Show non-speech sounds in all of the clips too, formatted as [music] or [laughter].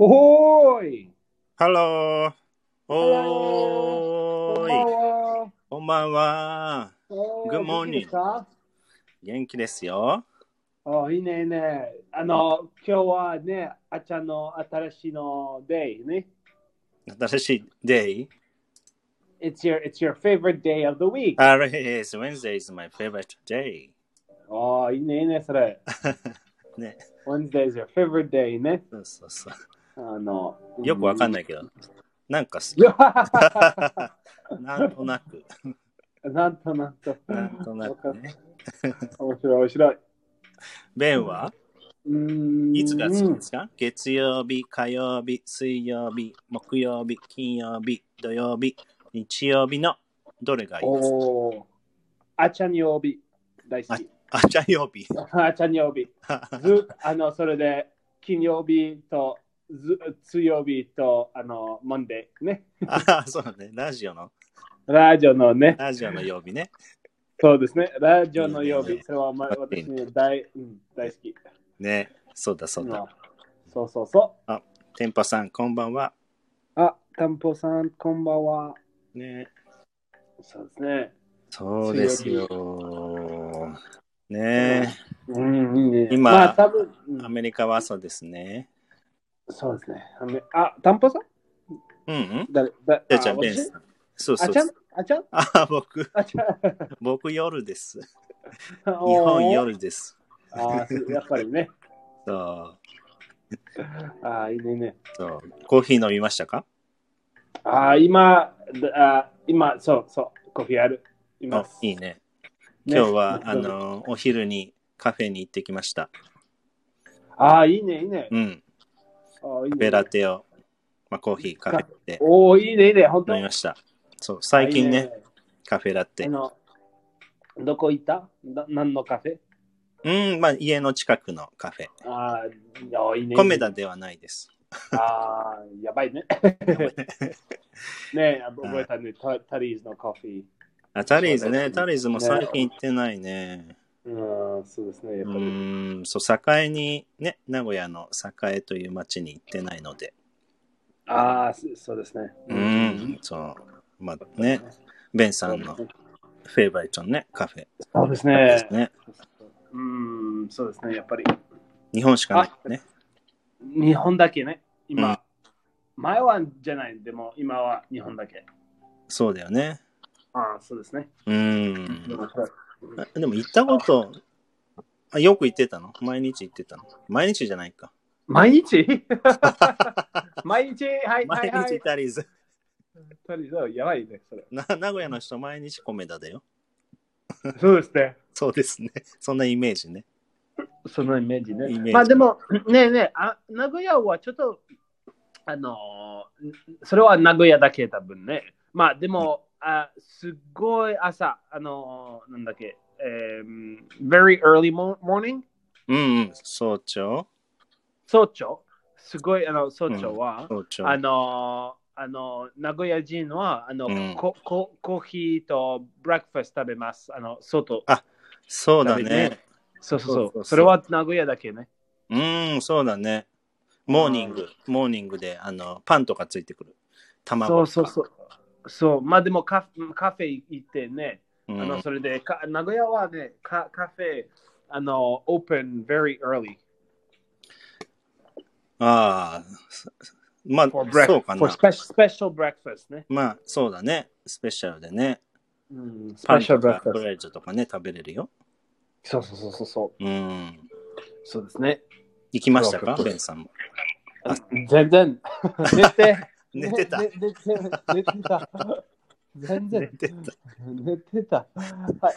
Ahoy! Hello! Hello! こんばんは。Good oh, Good morning. すか元気ですよ。おいいねいいね。あの、今日はね、あちゃんの新しいのデイね。新しい It's your, it's your favorite day of the week. Ah, right, yes, Wednesday is my favorite day. Oh, おいいねいいね、それ。ね。Wednesday [laughs] is your favorite day ね。そうそうそう。あの、よくわかんい。ないけど。なんかすいやなんとなく。なんとなんと。なんとなくね。面白い面白い。ベンは？うーんいつが好きですか？月曜日、火曜日、水曜日、木曜日、金曜日、土曜日、日曜日のどれがいいですか？あっちゃん曜日。大好き。あ、じゃあ曜日。あっちゃん曜日。ず [laughs] あの、それで、金曜日と、ず水曜日と、あの、モンデーね。あ、そうだね。ラジオの、ラジオのね。ラジオの曜日ね。そうですね。ラジオの曜日。それは、ま、私に大,、うん、大好き。ね。そうだそうだ。そうそうそテンパさん、こんばんは。う。あ、タンポさん、こんばんは。ね。そうですね。そうですよ。ねうん、いいね。今まあ、多分、うんアメリカは朝ですね。そうですね。あタンポさん？うんうん。誰？誰じゃあ、じゃあ、あ私？ベンさん。そうそうあちゃん？あちゃん？あ、僕、あちゃん [laughs] 僕夜です。[laughs] 日日本夜です。あーやっぱりね。[laughs] そう。あーいいねいいね。そう。コーヒー飲みましたか？あー今、あ今、そうそう、コーヒーある。いあます。いいね。ね今日は、あ、の、お昼にカフェに行ってきました。あーいいねいいね。うん。カフェラテを、まあ、コーヒー、カフェでおーいいねいいね。本当？飲みました。そう、最近ね、カフェラテあ。のどこ行った？だ何のカフェ？うん、まあ、家の近くのカフェ。あーあーいいね。コメダではないです。ああ、やばいね。ね覚えたね。タタリーズのコーヒー。あタリーズね、ねタリーズも最近行ってないね。うん、そうですね。やっうぱり。ーん、そう、栄に、ね、名古屋の栄という町に行ってないので。ああ、そそうですね。うん、そう。まあね、ベンさんのフェイバリットのね、カフェ。そうですでねす。ね。うん、そうですね。やっぱり。日本しかないね。日本だけね。今、うん前はじゃない。でも今は日本だけ。そうだよね。ああ、そうですね。うん。でも行ったこと、あよく行ってたの？毎日行ってたの？毎日じゃないか。毎日？[laughs] 毎日？はい、は毎い、はい日。タリーズ。タリーズやばいね、それ。な名古屋の人毎日米田だよ。そうですね。そうですね。そんなイメージね。そのイメージね。イメージまあでも、ねえねえあ、名古屋はちょっと、あのー、それは名古屋だけ多分ね。まあでも、あすごい朝、あのー、なんだっけ、えー、very early mo- morning? うんうん。早朝早朝すごい、あの、早朝は、早朝。あのー、あの、名古屋人は、あの、うんここコーヒーと breakfast 食べます。あの、外。そうだね。そうそうそう。それは名古屋だけね。うん、そうだね。モーニング、モーニングで、あの、パンとかついてくる。卵とか。そうそうそう。そう、まあでもカフカフェ行ってね、うんあのそれでか名古屋はね、カカフェ、あの、open very early ああ、まあ、そうかな。special, special breakfast ね。まあ、そうだね。スペシャルでね。うん、パン special とかブ breakfast。レッドとかね、食べれるよ。そうそうそうそうそう。うん。そうですね。行きましたか？ベンさんも。全然。[laughs] 寝て。寝てたね寝てた。全然。寝てた。寝てた。は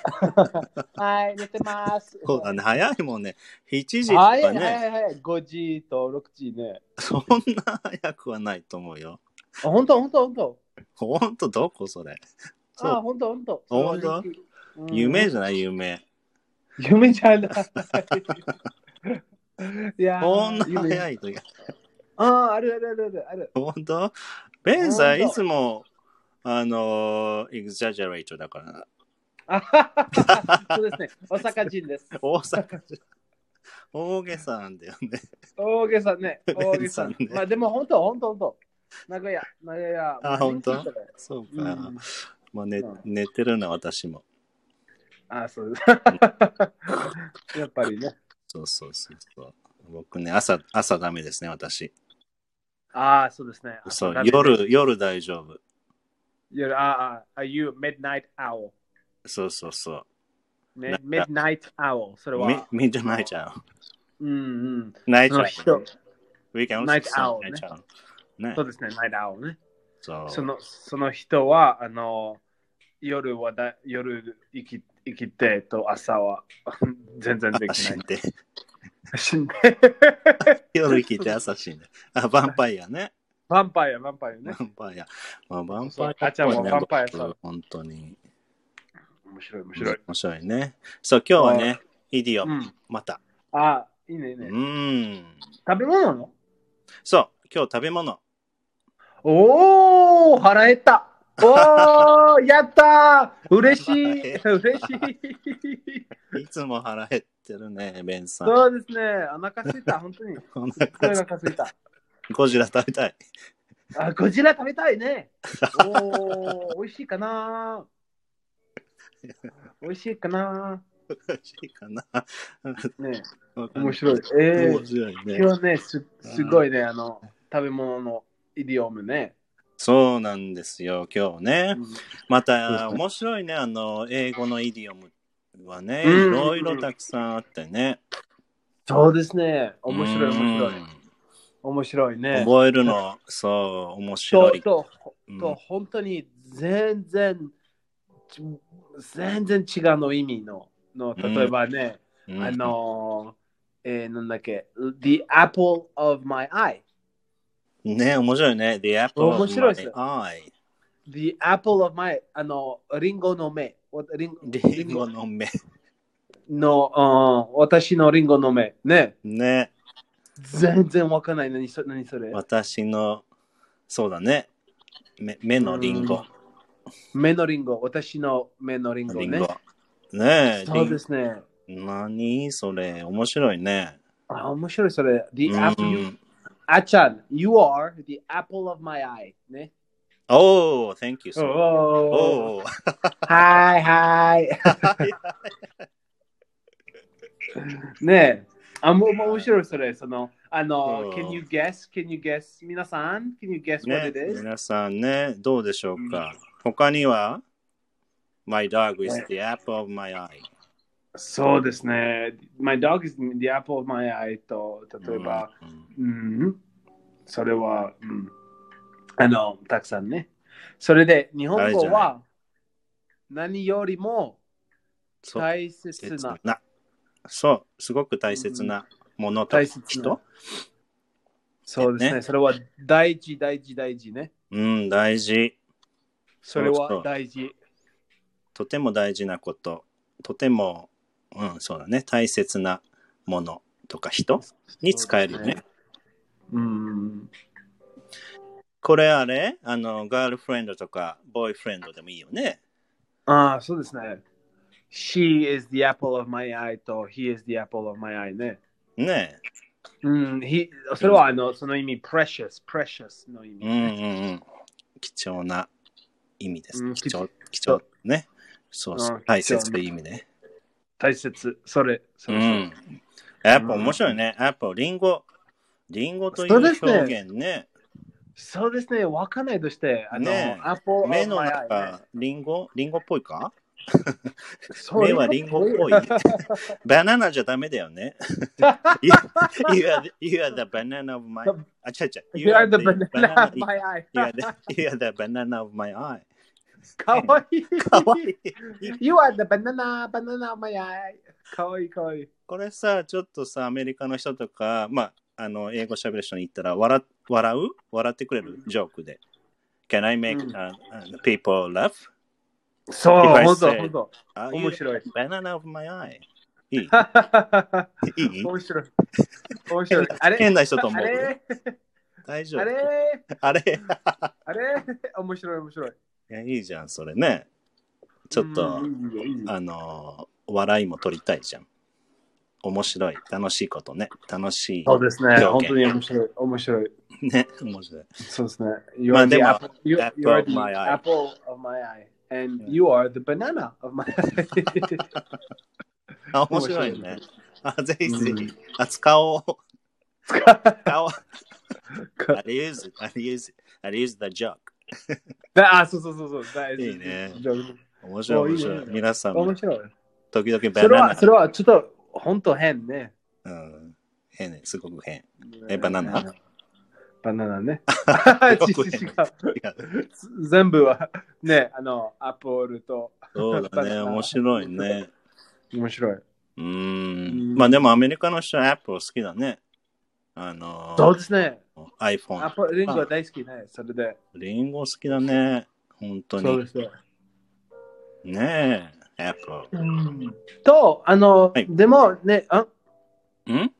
い。はい、寝てます。そうだね。早いもんね。7時とはい、はい、かね。はいはい。5時と6時ね。そんな早くはないと思うよ。あ、本当本当本当ほんと、どこそれ。そうあ、本当本当本当？うん夢じゃない夢。夢じゃない。いやーこんな夢早いという。ああ、あるあるあるあるある。ほんとベンさん、いつも、あのー、エグザジャレートだから。あはははそうですね。大阪人です。[laughs] 大阪人。大げさなんだよね。大げさね。大げさ。まあでも本当、本当、本当。名古屋、名古屋。あ本当？そうか。うんまあ寝うん寝てるな、私も。あ、そうです。[laughs] やっぱりね。そうそうそうそう。僕ね、朝、朝ダメですね、私。あ、そうですね。そう。夜、夜大丈夫。夜、あ、あ、are you midnight owl? そうそうそねな、midnight owl。それう。は。み、みんな泣いちゃう。うんうん。owl ねそう。ですね、night owl ね。そう。そのその人は、あの、夜はだ夜生き生きてと朝は [laughs] 全然できない。で。死んで。夜生きて朝死んで。あ、ヴァンパイアね。ヴァンパイア、ヴァンパイアねヴ。ァンパイア。まあ、ヴァンパイア。あちゃんもヴァンパイアさ本当に。面白い、面白い。面白いね。そう、今日はね、イディオム、うん。また。あ、いいね、いいうね。ん。食べ物？なのそう、今日食べ物。おー、腹減った。おー、やったー嬉しい、[laughs] 嬉しい。いつも腹減ってるね、ベンさん。そうですね、お腹すいた、本当に。[laughs] お腹腹すいた。ゴジラ食べたい。あ、ゴジラ食べたいね。[laughs] おー、美味しいかな美味しいかな美味しいかな。ね面白い。えー面白いね。今日はね、すすごいね、あの、食べ物のイディオムね。そうなんですよ、今日ね。また面白いね、あの、英語のイディオムはね、うんいろいろたくさんあってね。そうですね。面白い、面白い。うん面白いね。覚えるの、そう、面白い。とと本当に全然ち全然違うの意味のの例えばね、うんあのえー、なんだっけ The apple of my eye ね、面白いね。The apple 面 of 白いです。My eye. The apple of my あのリンゴの目。わリンリンゴの目。の、うん私のリンゴの目。ね。ね、全然わかんない。何そ何それ？私の、そうだね。目目のリンゴ。目のリンゴ。私の目のリンゴね。リンゴ。ねえ、そうですね。何それ、面白いね。あ面白いそれ。The う apple、ん、あちゃん、you are the apple of my eye. ね。おー、thank you. お So. おおー。[laughs] [laughs] はいはい。ねえ。あ、もう面白いそれ。その、あの、うん can [laughs] you guess? Can you guess? 皆さん Can you guess what ね it、is? 皆さんね、どうでしょうか。他には ?My dog is the apple of my eye. そうですね。My dog is the apple of my eye と、例えば、うんうん、それは、うん、あの、たくさんね。それで、日本語は何よりも大切切な。な。そう、すごく大切なものと大切な人？そうですね。ねそれは大事、大事、大事ね。うん、大事。それは大事。とても大事なこと。とても、うん、そうだね。大切なものとか人に使えるよね。うん。これあれ？あの、ガールフレンドとか、ボーイフレンドでもいいよね。ああ、そうですね。She is the apple of my eye と He is the apple of my eye ね。ねうん、he それはあのその意味、precious、precious の意味。うんうんうん。貴重な意味です。うん貴重、貴重ね。そうそうう。ん大切という意味ね。大切。それ、そうん、やっぱ面白いね。やっぱリンゴ。リンゴという表現ね。そうですね。わ、かんないとして。あの、ね、アポ目の、リンゴ？リンゴっぽいか？目はリンゴっぽい。[laughs] バナナじゃダメだよね。[laughs] you, いやだ the, you are the banana of my eye. You are the banana of my eye. かわいい。かわいい。You are the banana, banana of my eye. かわいいかわいい。これさ、ちょっとさ、アメリカの人とか、まあ、あの、英語喋る人に言ったら、笑笑う？笑ってくれる？ジョークで。Can I make、うん uh, uh, people laugh? そう、ほんとほんと。面白い banana of my eye? いい？[laughs] いい？面白い。面白い。あれ？変な人と思う大丈夫あれ？あれ？あれ？面白い面白い。いや、いいじゃん、それね。ちょっと、あの、笑いも取りたいじゃん。面白い、楽しいことね。楽しい。そうですね。本当に面白い。面白い。ね、面白い。そうですね。You are the apple of my eye. Apple of my eye. And you are the banana of my eye. [laughs] 面白いね。あ、ぜひぜひ。あ、おう。使おう。I use, I use, I use the job だ [laughs] あ、そうそうそうそう。だいいね面白い、面白い。皆さんも面白い。時々バそれは、ナナそ。れはちょっと本当変ね。うん。変ね。すごく変。えバナナ？バナナね。[laughs] [laughs] 全部はね、あの、アップルと。そうだね。面白いね。面白い。うーん。まあでもアメリカの人は Apple 好きだね。あのそうですね。iPhone。リンゴ大好きね、それで。リンゴ好きだね、本当に。そうね。え、Apple。と、あの、でもね、あん,ん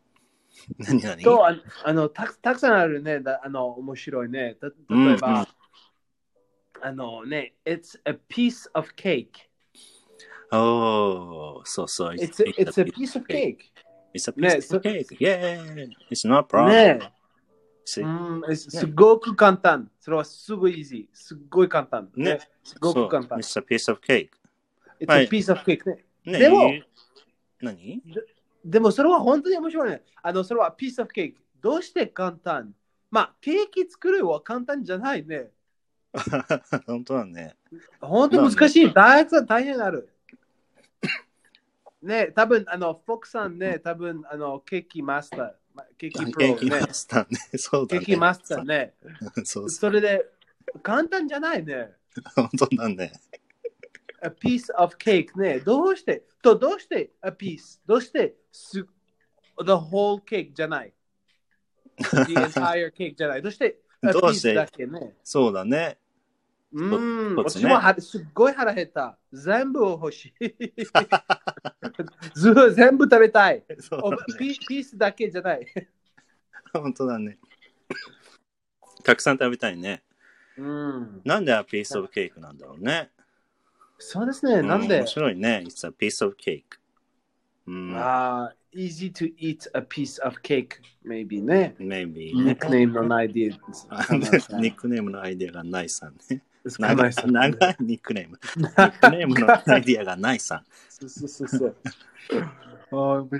何何あ、の、たく,たくさんあるね、だあの、面白いね。例えば、あのね、It's a piece of cake. おお、そうそう。It's a, it's a piece of cake. It's a piece、of cake. Yeah, it's not problem.、See? うん、すすごく簡単。それはすごい easy。すごい簡単。ね。すごく簡単。It's a piece of cake. It's は a い piece of cake ね。ねでも何？でもそれは本当に面白いね。あの、それは piece of cake。どうして簡単？まあ、ケーキ作るは簡単じゃないね。[laughs] 本当だね。本当難しい。大変大変ある。ね、多分あの、フォックさんね、多分あの、ケーキマスター、まケーキプロケーキマね。スターね。[laughs] そうだね。ケーキマスターね。[laughs] そうそれで、簡単じゃないね。本当だね。a piece of cake ね。どうしてと、どうして a piece? どうしてす the whole cake じゃない [laughs] ?the entire cake じゃない？どうして a piece だけねそうだね。うーん、ね私もはすっごい腹減った。全部欲しい。[laughs] ず全部食べたい。ねピピースだけじゃない。[laughs] 本当だね。たくさん食べたいね。うん、なんで a piece of cake なんだろうね。そうですね。なんで？う面、白いね。It's a piece of cake. うん。あー easy to eat a piece of cake, maybe ね。maybe ニッね。クネームのアイディア。[laughs] ニックネームのアイデアがないさんね。少長ない [laughs] 長いニックネーム。[laughs] ニックネームのアイデアがないさん。そうそうそうそう。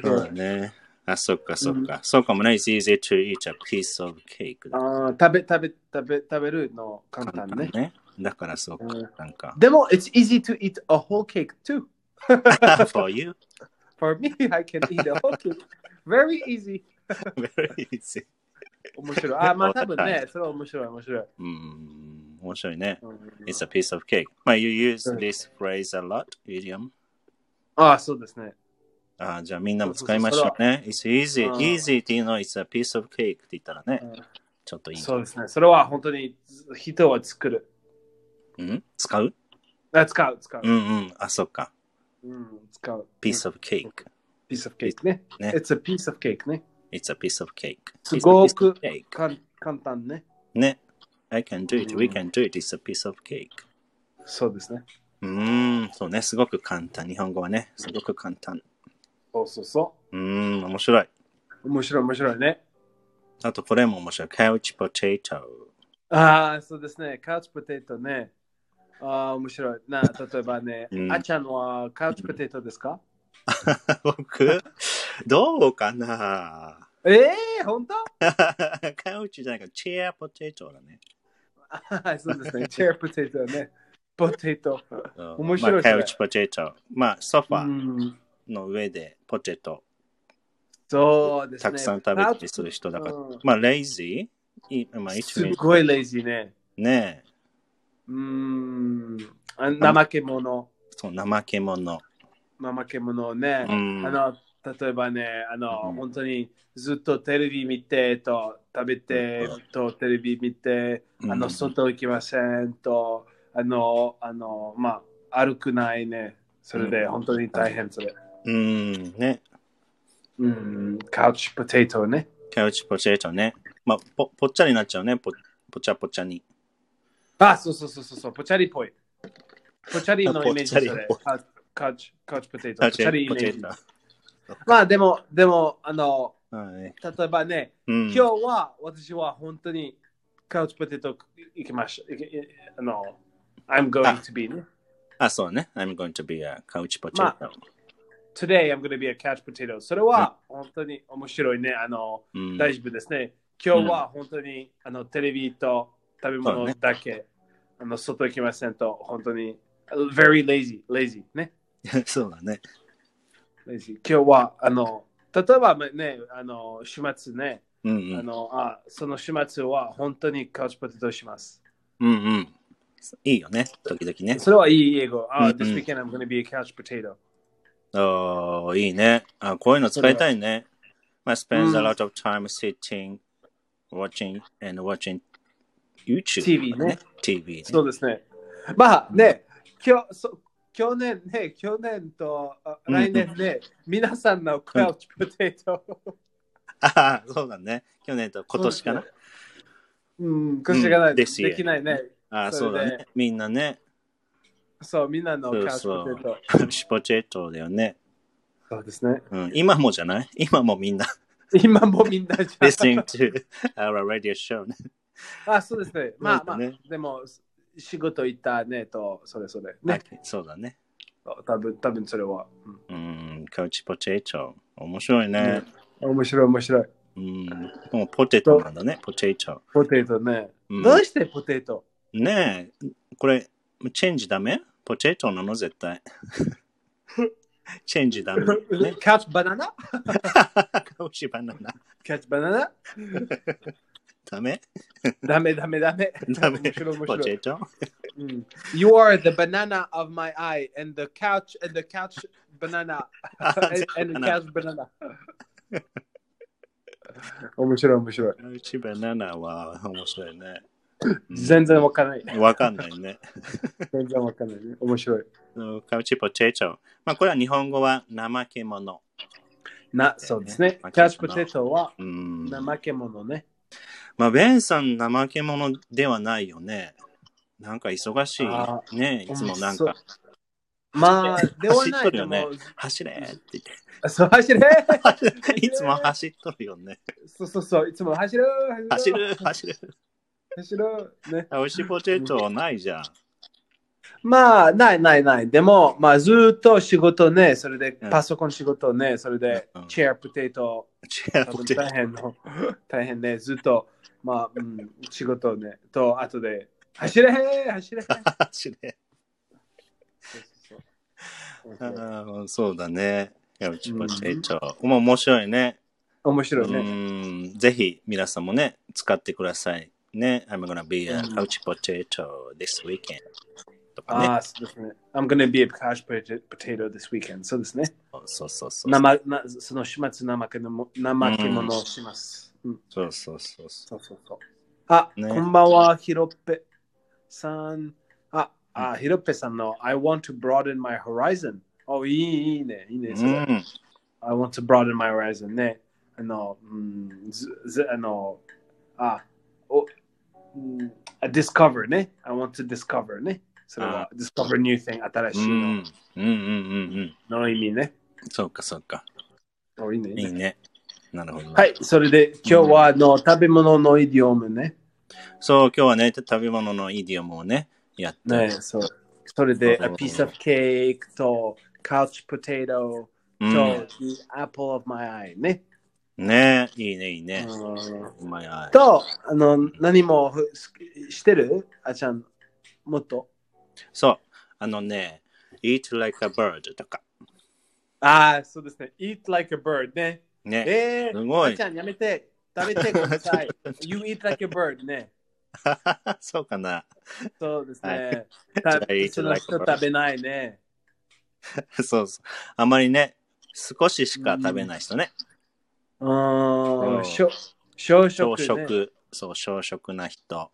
だね。あ、そっかそっか。そうかもね。It's easy to eat a piece of cake だ。あー食べ食べ食べ食べるの簡単ね。ね。だからそうかうん。なんか。でも、it's easy to eat a whole cake too. [laughs] For you? For me, I can eat a whole cake. Very easy. Very easy. 面白い。あ、まあ多分はね、それは面白い、面白い。うん。面白いね。うん It's a piece of cake. まあ、you use うん this phrase a lot, idiom. あ、そうですね。あじゃあみんなも使いましょうね。It's easy. うん easy っていうのは It's a piece of cake って言ったらねうん、ちょっといい。そうですね。それは本当に人は作る。うん使うあ使う、使うう。んうん。あ、そっか。うん、使う。piece of cake. piece of cake ね。ね It's a piece of cake ね。It's a piece of cake. すごく簡単ね。ね。I can do it. うん We can do it. It's a piece of cake. そうですね。うーん。そうね。すごく簡単。日本語はね。すごく簡単。そうそうそうーん。面白い。う。面白い、面白いね。あとこれも面白い。couch potato. ああ、そうですね。カウチポテトね。ああ、面白い。な、例えばね、うんあちゃんはカウチポテトですか？[laughs] 僕、どうかな？ええー、本当？[laughs] カウチじゃないか、チェアポテトだね。あそうですね。チェアポテトね。ポテト。うん面白いまあ、カウチポテト。まあ、ソフうァん、の上でポテト、そうですね。たくさん食べたりする人だから。うんまあ、レイジーいまあ、一す面ごいレイジーね。ねえ、うーん。あ怠け者。そう、怠け者。怠け者ね。うんあの、例えばね、あの、うん本当にずっとテレビ見てと、食べてうんと、テレビ見て、あの、うん外行きませんと、あの、あの、まあ、歩くないね。それでうん本当に大変それ。うん、ね。うん、カウチポテトね。カウチポテトね。まあ、ぽぽっちゃりになっちゃうね。ぽぽちゃぽちゃに。あ、そうそうそうそうそう、ポチャリっぽい。ポチャリのイメージそれ。カカウチカウチポテト。ポチャリイメージ。[laughs] まあでも、でも、あの、はい。例えばね、うん、今日は私は本当にカウチポテト行きました。いいあの、I'm going to be ね。あ、そうね。I'm going to be a couch potato. ま Today I'm going to be a couch potato. それは本当に面白いね。あの、うん、大丈夫ですね。今日は本当に、あのテレビと食べ物だけ、あの外行きませんと、本当に very lazy, lazy ね。[laughs] そうだね。今日は、あの、例えばね、あの、週末ね、うんうん。あのあその週末は本当にカウチポテトします。うんうん。いいよね。時々ね。それはいい英語。あ、うんうん This weekend I'm going to be a couch potato. おーいいね。あ、こういうの使いたいね。まあ、spends うん a lot of time sitting, watching and watching YouTube. TV ね。TV ね。そうですね。まあね、今日そ去年ね、去年と来年ね、皆さんのカウチポテト。ああ、そうだね。去年と今年かな。うん、今年がない、うんできないね。ああ、そうだね。みんなね。そう、みんなのカウチポテト。そう。シュポチェットだよね。そうですね。うん、今もじゃない？今もみんな今もみんなじゃ [laughs] listening to our radio show ね。あ、そうですね。まあまあ、ねでも仕事行ったねと、それそれ。ね。そうだね。多分多分それは。うんうん、カウチポテト。面白いね。面白い面白い。うん、もうポテトなんだね、ポテト。ポテトね。うんどうしてポテト？ねえ、これ、チェンジダメ？ポテトなの？絶対。[laughs] チェンジダメ。ね、キャッチバナナ？[laughs] カウチバナナ。キャッチバナナ？ダメ？ダメダメダメ。ダメ面白い面白い。You are the banana of my eye and the couch and the couch banana [laughs] and, [laughs] the couch banana. 面白い面白い。カウチバナナは面白いね。全然わかんない。わかんないね。[laughs] 全然わかんないね。面白い。カウチポテト。まあ、これは日本語は怠け者。な、そうですね。キャッチポテトはうん。怠け者ね。まあ、ベンさん怠け者ではないよね。なんか忙しあい。ねいつもなんか、まあ、ではない。よね走れって言って。そう、走れ [laughs] いつも走っとるよね。そうそうそう、いつも走る走る、走る。走るね。美味しいポテトないじゃん。まあ、ないないない。でも、まあ、ずーっと仕事ね、それでうんパソコン仕事ね、それでうんチェアポテト、チェアポテト大。変の、大変ね、ずっと、まあ、うん、仕事ね、と、あとで、走れ走れ走れ。そうそうそうそうだね。カウチポテト。もう面白いね。面白いね。うんぜひ皆さんもね、使ってください。ね。I'm gonna be a うん couch potato this weekend. とかね。ああ、そうですね。I'm gonna be a couch potato this weekend. そうですね。そうそうそう。生なその始末怠けのも怠け者をします。うんそうそうそうそそうそうそう。あ、ねこんばんは、ひろっぺさん。あ、あ、ひろっぺさんの I want to broaden my horizon. お、いいいいね、いいね。う。それうん。I want to broaden my horizon ね。あの、うん、ずずあの、あ、お、うん、あ discover ね。I want to discover ね。それは、discover new thing 新しいのうんうんうんうんうん。の意味ね。そうかそうか。お、いいね。いいね。なるほど。はい、それで今日はあの、食べ物のイディオムね。そう、今日はね、食べ物のイディオムをね、やって。ね、そう。それで、a piece of cake と couch potato と、うん、the apple of my eye ね。ねいいね、いいね。うと、あの、何もふしてる？あちゃん、もっと？そう、あのね、eat like a bird とか。ああ、そうですね。eat like a bird ね。ね。えー、すごいあちゃん、やめて。食べてください。[laughs] you eat like a bird ね。[laughs] そうかな。そうですはね。じゃあた eat その like a 人 bird 食べないね。[laughs] そうそう。あまりね、少ししか食べない人ね。うーん、そうしょ食、ね。食、そう、小食な人。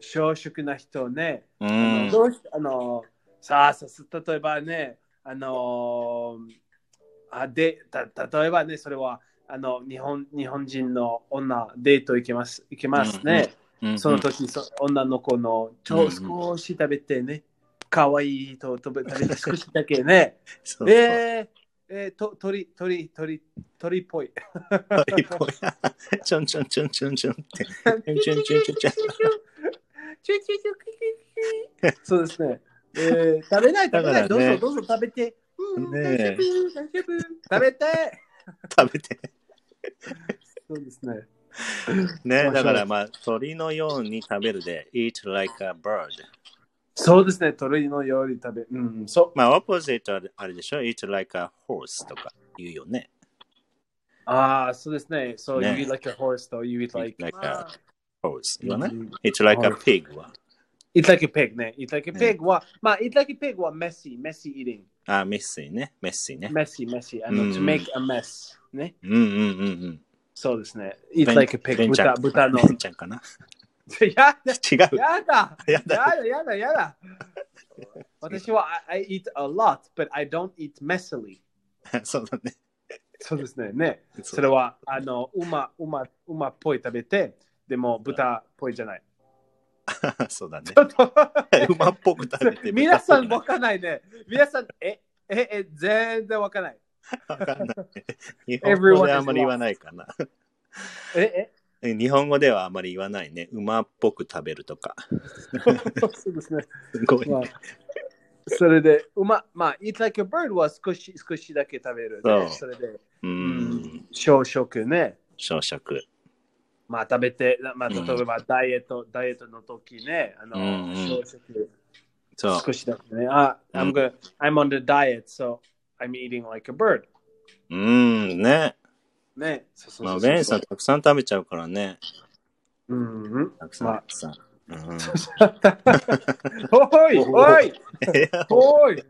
小食な人ね。うん。どうしあのさあ例えばね、あのあでた例えばね、それはあの日本日本人の女デート行けます行けますね。うんその時そ女の子のちょうんうん少し食べてね、かわいいと食べ食べて少しだけね。そうそうえー、えー、と鳥、鳥、鳥、鳥っぽい。鳥っぽい。ちょんちょんちょんちょんちょんって。ちょんちょんちょんちょんちょん。そうですね。えー、食べない、食べない。どうぞ、どうぞ食べて。うん、ねえ。食べて。[laughs] 食べて。そうですね。ね、だからまあ、鳥のように食べるで、eat like a bird。そうですね。鳥のように食べ。うん、そう。まあ、オポジットはあれでしょ ?eat like a horse とか言うよね。ああ、そうですね。そう、ね you eat like a horse と you eat like, Like a あ horse 言わない？ーうん ?eat like a pig は。Eat like a pig ね。eat like a ね pig は、まあ、eat like a pig は messy, messy eating. あ、メッシーね。メッシーね。messy, messy. あの、うん to make a mess. ね。うんうんうんうん。そうですね。eat like a ベ pig. 豚、ん。豚の。ベンちゃんかなやだ違う。やだやだやだやだやだ私は I, I eat a lot, but I don't eat messily. そうだね。そうですね。ね。そそれは、あの、馬、馬、馬っぽい食べて、でも豚っぽいじゃない。[laughs] そうだね [laughs] 馬っぽく食べて。皆さんわわかんないね。皆さん、え、え、え、全然わかんない。かんない。[laughs] 日本語であんまり言わないかな。え、日本語ではあまり言わないね。馬っぽく食べるとか。え、そうですね。すごいね。まあ、それで、馬、まあ、eat like a bird は少し、少しだけ食べる、ね。そうそれで、う。うん小食ね。小食。まあ、食べて、まあ、うん例えばダイエット、ダイエットの時ね、あの、うんうん小食、そう。少しだけね。あ、I'm, うん gonna, I'm on the diet, so I'm eating like a bird. うん、ね。ね。そうそうまあ、そうそうベンさんたくさん食べちゃうからね。うんうん。たくさん、まあたくさん。うん [laughs] おいおいおい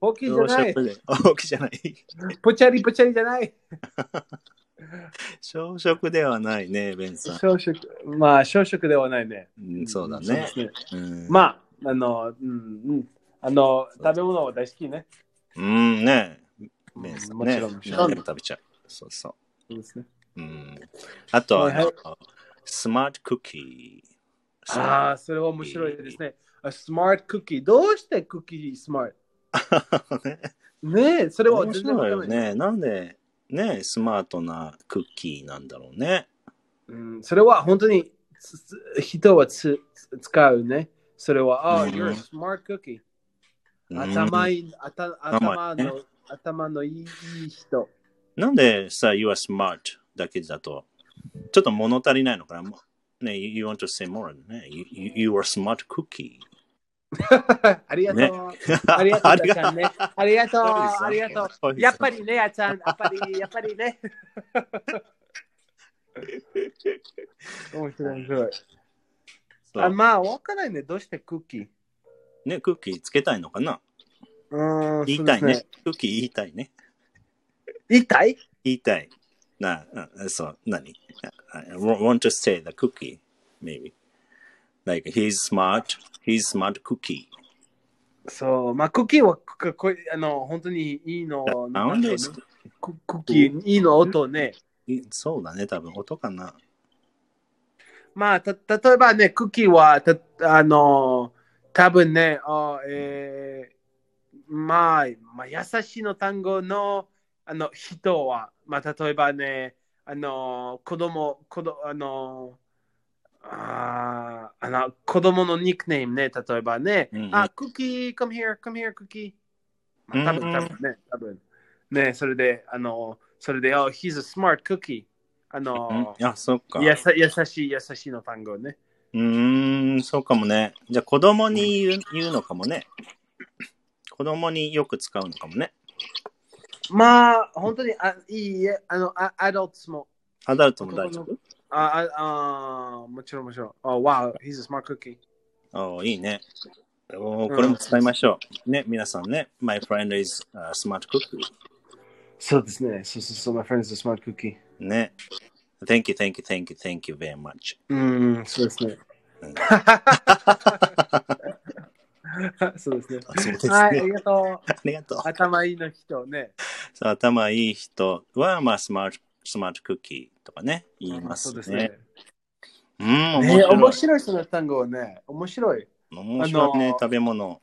大きいじゃ小ない。大きいじゃない。ぽちゃりぽちゃりじゃない小食ではないね、ベンさん。小食。まあ、小食ではないね。うん、そうだね。ねうん、まあ、あの、うんうん。あの、食べ物は大好きね。うん、ね。ベンさんね。もちろん、も。食べちゃう。そうそそうですね。う。うん。あとは、スマートクッキー。ああ、それは面白いですね。あスマートクッキー。どうしてクッキースマートねねえ、それは面白いよ。ね。なんで、ね、スマートなクッキーなんだろうね。うん、それは本当に人はつ使うね。それは、あ、うん you're a smart cookie。うん頭いい、頭頭ねの、頭のいい人。なんでさ、You are smart だけだと、ちょっと物足りないのかな？ね、you, want to say more ね。You, you, you are smart cookie. [laughs] ありがとう。ねありがとう、ありがやっちゃんね。ありがとう、ありがとう。やっぱりね、やっちゃん。やっぱり、やっぱりね。[laughs] 面白い、面白い。あまあ、わからないね。どうしてクッキー？ね、クッキーつけたいのかな？うーん、言いたいねそうですクッキー言いたいね。言いたい？言いたい。な、あそう、何？want to say the cookie, maybe. Like, he's smart, he's smart cookie. そう、まあ、クッキーはかっこあの、本当にいいの。なんでククッキー、いいの音ね。いそうだね、多分音かな。まあ、た例えばね、クッキーは、たあの、多分ね、あえーまあ、まあ、優しいの単語のあの人は、まあ、例えばね、あの、子供、子供あの、あーあの子供のニックネームね、例えばね、うんうんあ、クッキー、come here, come here, クッキー。まあ、多分、うん多分ね、多分。ね、それで、あの、それで、oh, he's a smart cookie. あの、うん？あ、そっか。やさ優しい、優しいの単語ね。うーん、そうかもね。じゃあ子供に言う言うのかもね。子供によく使うのかもね。まあ、本当に、あいいえ、あの、あアダルトも、アダルトも大丈夫？あああもちろん、もちろん。Oh, wow, he's a smart cookie. おーいいね。おーこれも使いましょう。ね、皆さんね。My friend is a smart cookie. そうですね。そうそうそう、my friend is a smart cookie. ね。Thank you, thank you, thank you, thank you very much. うん、そうですね。うんそうですね。あそうですね。はい、ありがとう。ありがとう。頭いいの人ね。そう頭いい人は、まあ、スマート、スマートクッキーとかね、言いますそうですねね。。うん、面ね白い。面白いその単語ね。面白い。面白いね、食べ物。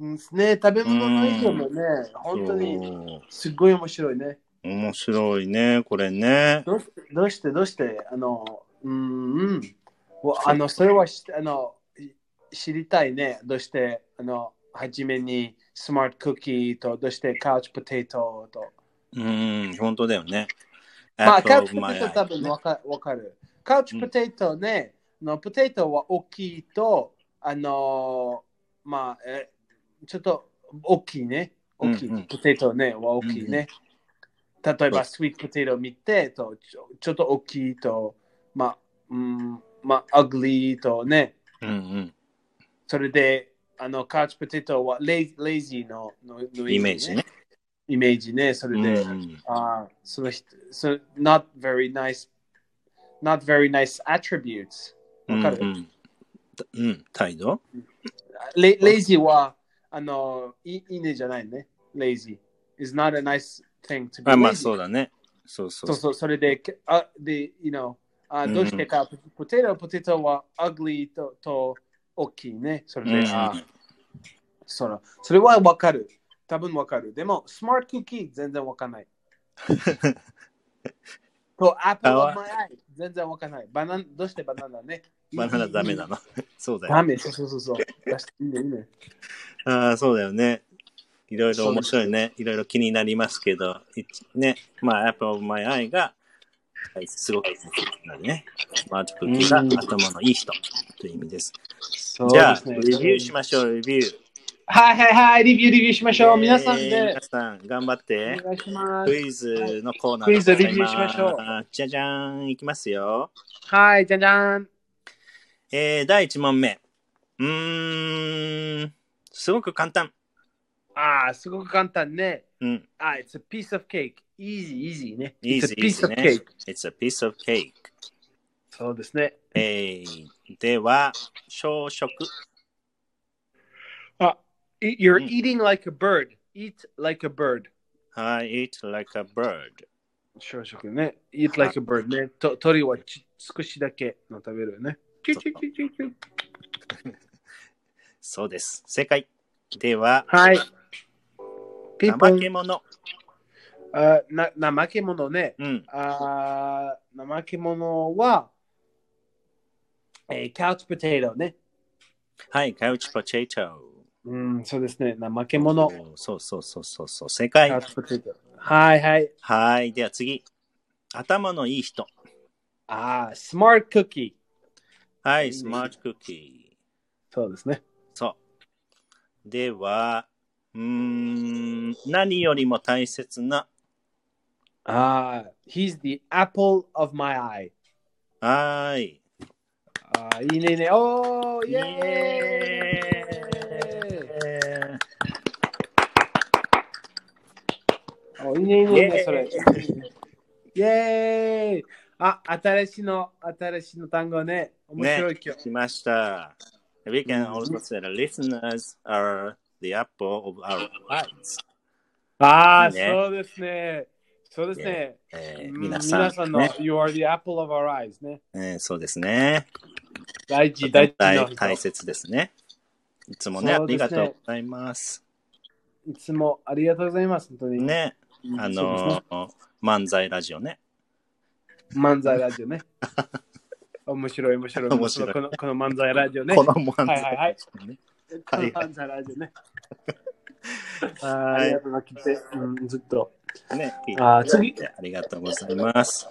うんね、食べ物の影響もね、本当にすっごい面白いね。面白いね、これね。どうして、どうして、どうして、あの、うん、うん。わあの、それはしあのい知りたいね。どうして、あの、はじめにスマートクッキーと、どうしてカウチポテトと。うん、本当だよね。まあ、 couch potato 多分わかわかる。 couch potato ね、あのポテトは大きいと、あの、まあ、えちょっと大きいね。大きい。うんうんポテトね、は大きいね。例えば、スイートポテト見てとちょ、ちょっと大きいと、まあ、うん、まあ、 ugly とね、うんうん。それで、あの、 couch potato は la lazy のののイメージね。。イメージね、それで。うんあーその人、その not very nice, not very nice attributes. うんわかる、うんうん、態度？レレイジーは、あの、い犬じゃないね。レイジー。is not a nice thing to be あ、ま.あそうだね。そうそうそうそう、それで、けあで、you know、あどうしてか、ポテト、ポテトは ugly とと大きいね。それで、うんあそのそれはわかる。多分わかる。でも、スマートクッキー全然わかんない。[laughs] と、Apple あ of my eye 全然わかんない。バナナ、どうしてバナナね？[laughs] バナナダメなの。そうだよ。ダメ、そうそうそうそう。いいね、いいね。ああ、そうだよね。いろいろ面白いね。いろいろ気になりますけど、いね、まあ、Apple of My Eye が、はいすごくなるね。マーチクッキーがうん頭のいい人という意味です。じゃあ、レビューしましょう、レビュー。はいはいはい、レビューレビューしましょう。皆さんえーで皆さん、頑張って。お願いしますク。イズのコーナークイズでございレビューしましょうじゃじゃーん、いきますよ。はい、じゃじゃん。えー、第1問目。うーん、すごく簡単。ああ、すごく簡単ね。うん、あ、it's a piece of cake. Easy, easy ね。easy, It's a piece easy of ね cake.。It's a piece of cake. そうですね。えー、では、小食。あ、e- you're うん eating like a bird. Eat like a bird. I eat like a bird. 小食ね。Eat like a bird ね。と鳥はち少しだけの食べるね。チュチュチュチュチュそうです。正解。では、はい。ピ怠け。者。あな怠け者ね。うん。あー怠け者は、えー、カウチポテトね。はい、カウチポテト。うん、そうですね。怠け者。そうそうそうそうそう。正解。はいはい。はい。では次。頭のいい人。ああ、スマートクッキー。はいスマートクッキー。そうですね。そう。では、うーん、何よりも大切な、ああ、he's the apple of my eye. はーい。ああ、いいねいいね。おー、イイェーイおいいねいいねそれ。イェーイあ、新しいの、新しいの単語ね。面白い今日。来ました。We can うん also say the listeners are the apple of our eyes. ああ、ねそうですね。そうですね。うんえー皆さん、皆さんの、ね You are the apple of our eyes ね。えーそうですね。大事、大事な大人大切ですね。いつもね、ありがとうございます。いつもありがとうございます。本当に。ね、うんあのー漫才ラジオね。漫才ラジオね。[laughs] 面白い、面白い。面白いこのこの漫才ラジオね。この漫才はいはいはいラジオね。このはい漫才ラジオね。あ [laughs] ーありがとうな、来て、うん、ずっと。ね、あー次ありがとうございます。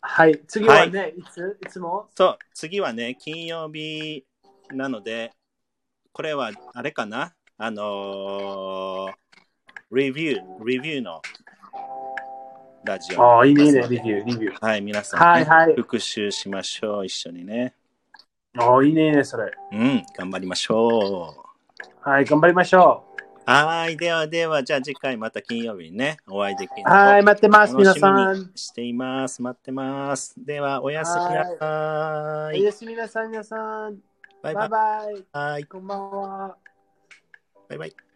はい、次はね、い、ついつも？そう、次はね、金曜日なので、これはあれかな？あのー、レビュー、レビューのラジオ。ああ、いいね、レビュー、レビュー。はい、皆さん、はいはい復習しましょう、一緒にね。ああ、いいね、それ。うん、頑張りましょう。はい、頑張りましょはい、ではでは、じゃあ次回また金曜日にね、お会いできるう。はい、待ってます、皆さん。にしています。待ってます。では、おやすみなさい。おやすみなさい、皆さん。バイバイ。バイバイ。はいこんばんは。バイバイ。